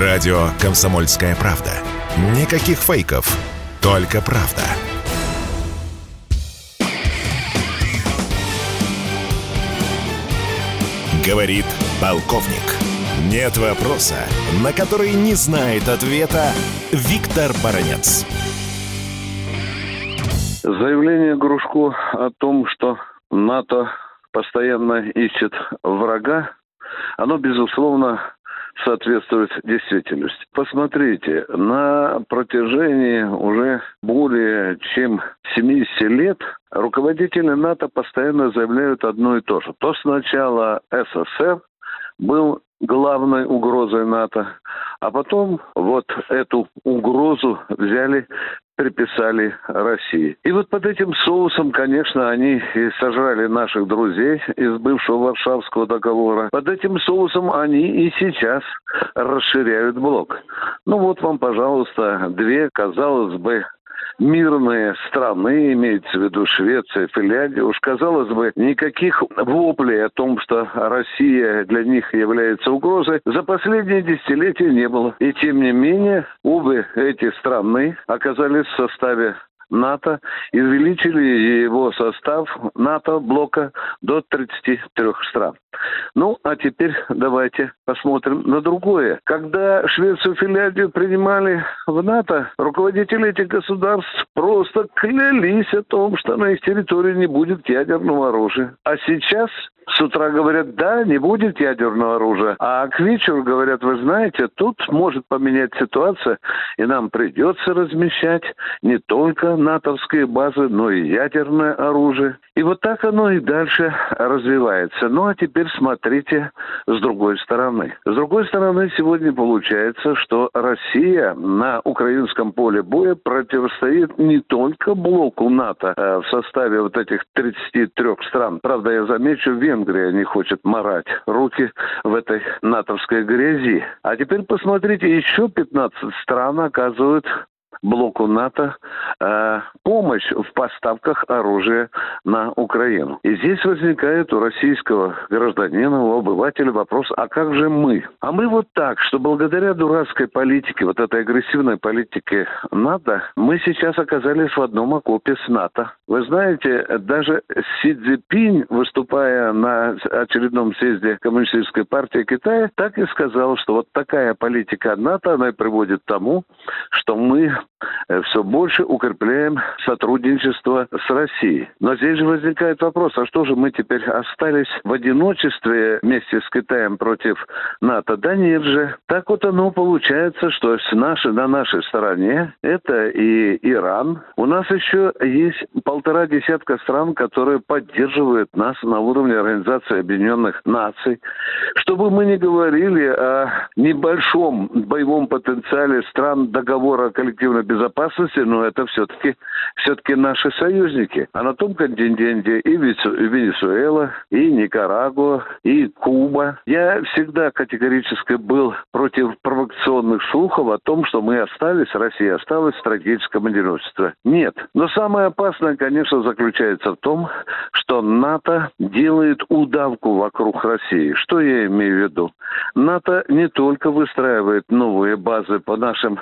Радио «Комсомольская правда». Никаких фейков, только правда. Говорит полковник. Нет вопроса, на который не знает ответа Виктор Баранец. Заявление Грушко о том, что НАТО постоянно ищет врага, оно, безусловно, соответствует действительности. Посмотрите, на протяжении уже более чем 70 лет руководители НАТО постоянно заявляют одно и то же. То сначала СССР был главной угрозой НАТО, а потом вот эту угрозу взяли приписали России. И вот под этим соусом, конечно, они и сожрали наших друзей из бывшего Варшавского договора. Под этим соусом они и сейчас расширяют блок. Ну вот вам, пожалуйста, две, казалось бы, мирные страны, имеется в виду Швеция, Финляндия, уж казалось бы, никаких воплей о том, что Россия для них является угрозой, за последние десятилетия не было. И тем не менее, обе эти страны оказались в составе НАТО и увеличили его состав НАТО блока до 33 стран. Ну, а теперь давайте посмотрим на другое. Когда Швецию и Финляндию принимали в НАТО, руководители этих государств просто клялись о том, что на их территории не будет ядерного оружия. А сейчас с утра говорят, да, не будет ядерного оружия. А к вечеру говорят, вы знаете, тут может поменять ситуация, и нам придется размещать не только натовские базы, но и ядерное оружие. И вот так оно и дальше развивается. Ну а теперь смотрите с другой стороны. С другой стороны, сегодня получается, что Россия на украинском поле боя противостоит не только блоку НАТО а в составе вот этих 33 стран. Правда, я замечу, Венгрия не хочет марать руки в этой натовской грязи. А теперь посмотрите, еще 15 стран оказывают блоку НАТО э, помощь в поставках оружия на Украину. И здесь возникает у российского гражданина, у обывателя вопрос, а как же мы? А мы вот так, что благодаря дурацкой политике, вот этой агрессивной политике НАТО, мы сейчас оказались в одном окопе с НАТО. Вы знаете, даже Си Цзипинь, выступая на очередном съезде Коммунистической партии Китая, так и сказал, что вот такая политика НАТО, она приводит к тому, что мы все больше укрепляем сотрудничество с Россией. Но здесь же возникает вопрос, а что же мы теперь остались в одиночестве вместе с Китаем против НАТО? Да нет же. Так вот оно получается, что с нашей, на нашей стороне это и Иран. У нас еще есть полтора десятка стран, которые поддерживают нас на уровне Организации Объединенных Наций. Чтобы мы не говорили о небольшом боевом потенциале стран договора коллективной безопасности, но это все-таки все-таки наши союзники. А на том континенте и Венесуэла, и Никарагуа, и Куба. Я всегда категорически был против провокационных слухов о том, что мы остались, Россия осталась в стратегическом одиночестве. Нет. Но самое опасное, конечно, заключается в том, что НАТО делает удавку вокруг России. Что я имею в виду? НАТО не только выстраивает новые базы по нашим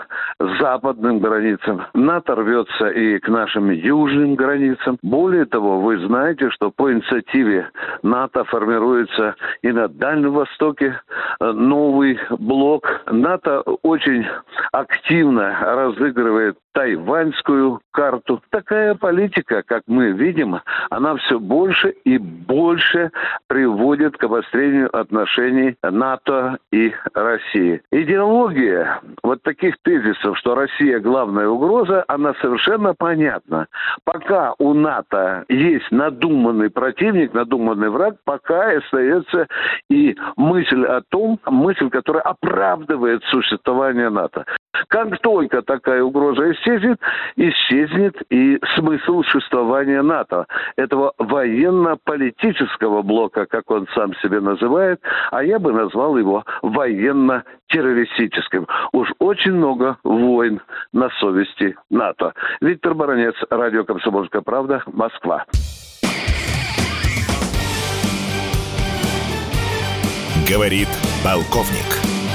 западным границам, границам. НАТО рвется и к нашим южным границам. Более того, вы знаете, что по инициативе НАТО формируется и на Дальнем Востоке э, новый блок. НАТО очень активно разыгрывает тайваньскую карту. Такая политика, как мы видим, она все больше и больше приводит к обострению отношений НАТО и России. Идеология вот таких тезисов, что Россия главная угроза, она совершенно понятна. Пока у НАТО есть надуманный противник, надуманный враг, пока остается и мысль о том, мысль, которая оправдывает существование НАТО. Как только такая угроза исчезнет, исчезнет и смысл существования НАТО, этого военно-политического блока, как он сам себе называет, а я бы назвал его военно-террористическим. Уж очень много войн на совести НАТО. Виктор Баранец, Радио «Комсомольская правда», Москва. Говорит полковник.